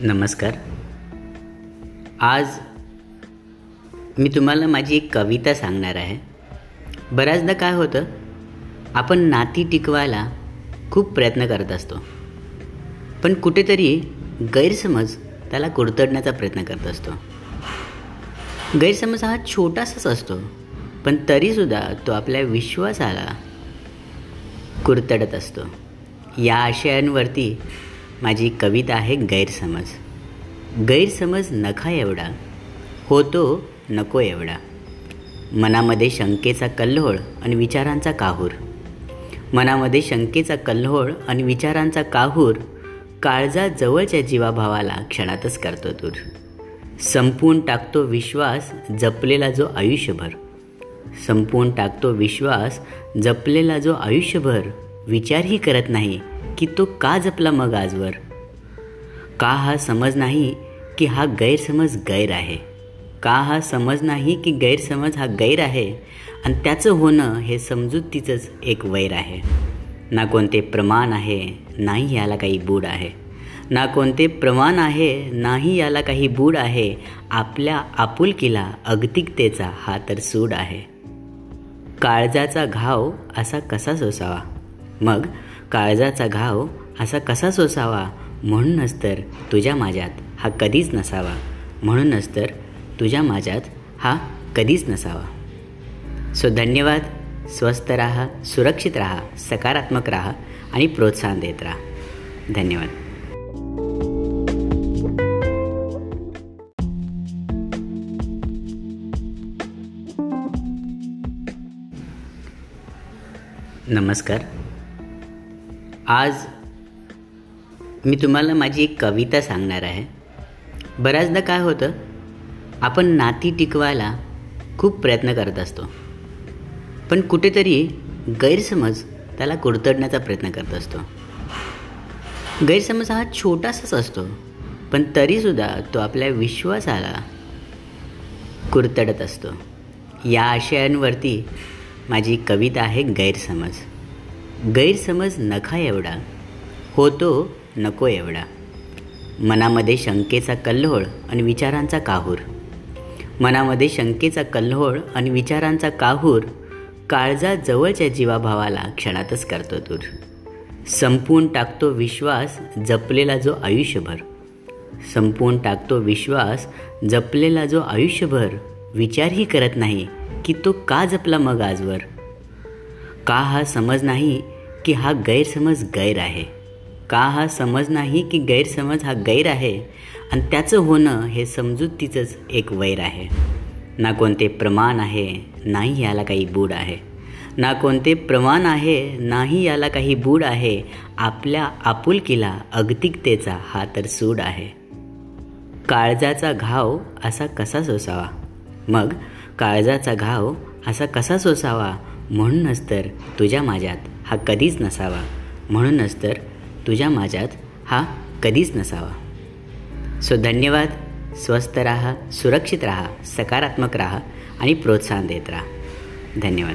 नमस्कार. आज मी तुम्हाला माझी एक कविता सांगणार आहे. बऱ्याचदा काय होतं आपण नाती टिकवायला खूप प्रयत्न करत असतो. पण कुठेतरी गैरसमज त्याला कुरतडण्याचा प्रयत्न करत असतो. गैरसमज हा छोटासाच असतो पण तरीसुद्धा तो आपल्या विश्वासाला कुरतडत असतो. या आशयांवरती माझी कविता आहे गैरसमज. गैरसमज नखा एवढा होतो नको एवढा. मनामध्ये शंकेचा कल्होळ आणि विचारांचा काहूर. मनामध्ये शंकेचा कल्होळ आणि विचारांचा काहूर काळजा जवळच्या जीवाभावाला क्षणातच करतो दूर. संपवून टाकतो विश्वास जपलेला जो आयुष्यभर. संपवून टाकतो विश्वास जपलेला जो आयुष्यभर विचारही करत नाही की तो का जपला मग आजवर? का हा समज नाही की हा गैरसमज गैर आहे? का हा समज नाही की गैरसमज हा गैर आहे? आणि त्याचं होणं हे समजुतीचंच एक वैर आहे. ना कोणते प्रमाण आहे नाही याला काही बूड आहे. ना कोणते प्रमाण आहे नाही याला काही बूड आहे. आपल्या आपुलकीला अगतिकतेचा हा तर सूड आहे. काळजाचा घाव असा कसा सोसावा? मग काळजाचा घाव असा कसा सोसावा? म्हणूनच तर तुझ्या माझ्यात हा कधीच नसावा. म्हणूनच तर तुझ्या माझ्यात हा कधीच नसावा. सो धन्यवाद. स्वस्थ राहा सुरक्षित राहा सकारात्मक राहा आणि प्रोत्साहन देत राहा. धन्यवाद. नमस्कार. आज मी तुम्हाला माझी एक कविता सांगणार आहे. बऱ्याचदा काय होतं आपण नाती टिकवायला खूप प्रयत्न करत असतो. पण कुठेतरी गैरसमज त्याला कुरतडण्याचा प्रयत्न करत असतो. गैरसमज हा छोटासाच असतो पण तरीसुद्धा तो आपल्या विश्वासाला कुरतडत असतो. या आशयांवरती माझी कविता आहे गैरसमज. गैरसमज नखा एवढा होतो नको एवढा. मनामध्ये शंकेचा कल्होळ आणि विचारांचा काहूर. मनामध्ये शंकेचा कल्होळ आणि विचारांचा काहूर काळजा जवळच्या जीवाभावाला क्षणातच करतो दूर. संपवून टाकतो विश्वास जपलेला जो आयुष्यभर. संपवून टाकतो विश्वास जपलेला जो आयुष्यभर विचारही करत नाही की तो का जपला मग आजवर? का हा समज नाही की हा गैरसमज गैर आहे? का हा समज नाही की गैरसमज हा गैर आहे? आणि त्याचं होणं हे समजुतीचंच एक वैर आहे. ना कोणते प्रमाण आहे नाही याला काही बूड आहे. ना कोणते प्रमाण आहे नाही याला काही बूड आहे. आपल्या आपुलकीला अगतिकतेचा हा तर सूड आहे. काळजाचा घाव असा कसा सोसावा? मग काळजाचा घाव असा कसा सोसावा? म्हणूनच तर तुझ्या माझ्यात हा कधीच नसावा. म्हणूनच तर तुझ्या माझ्यात हा कधीच नसावा. सो धन्यवाद. स्वस्त राहा सुरक्षित राहा सकारात्मक राहा आणि प्रोत्साहन देत राहा. धन्यवाद.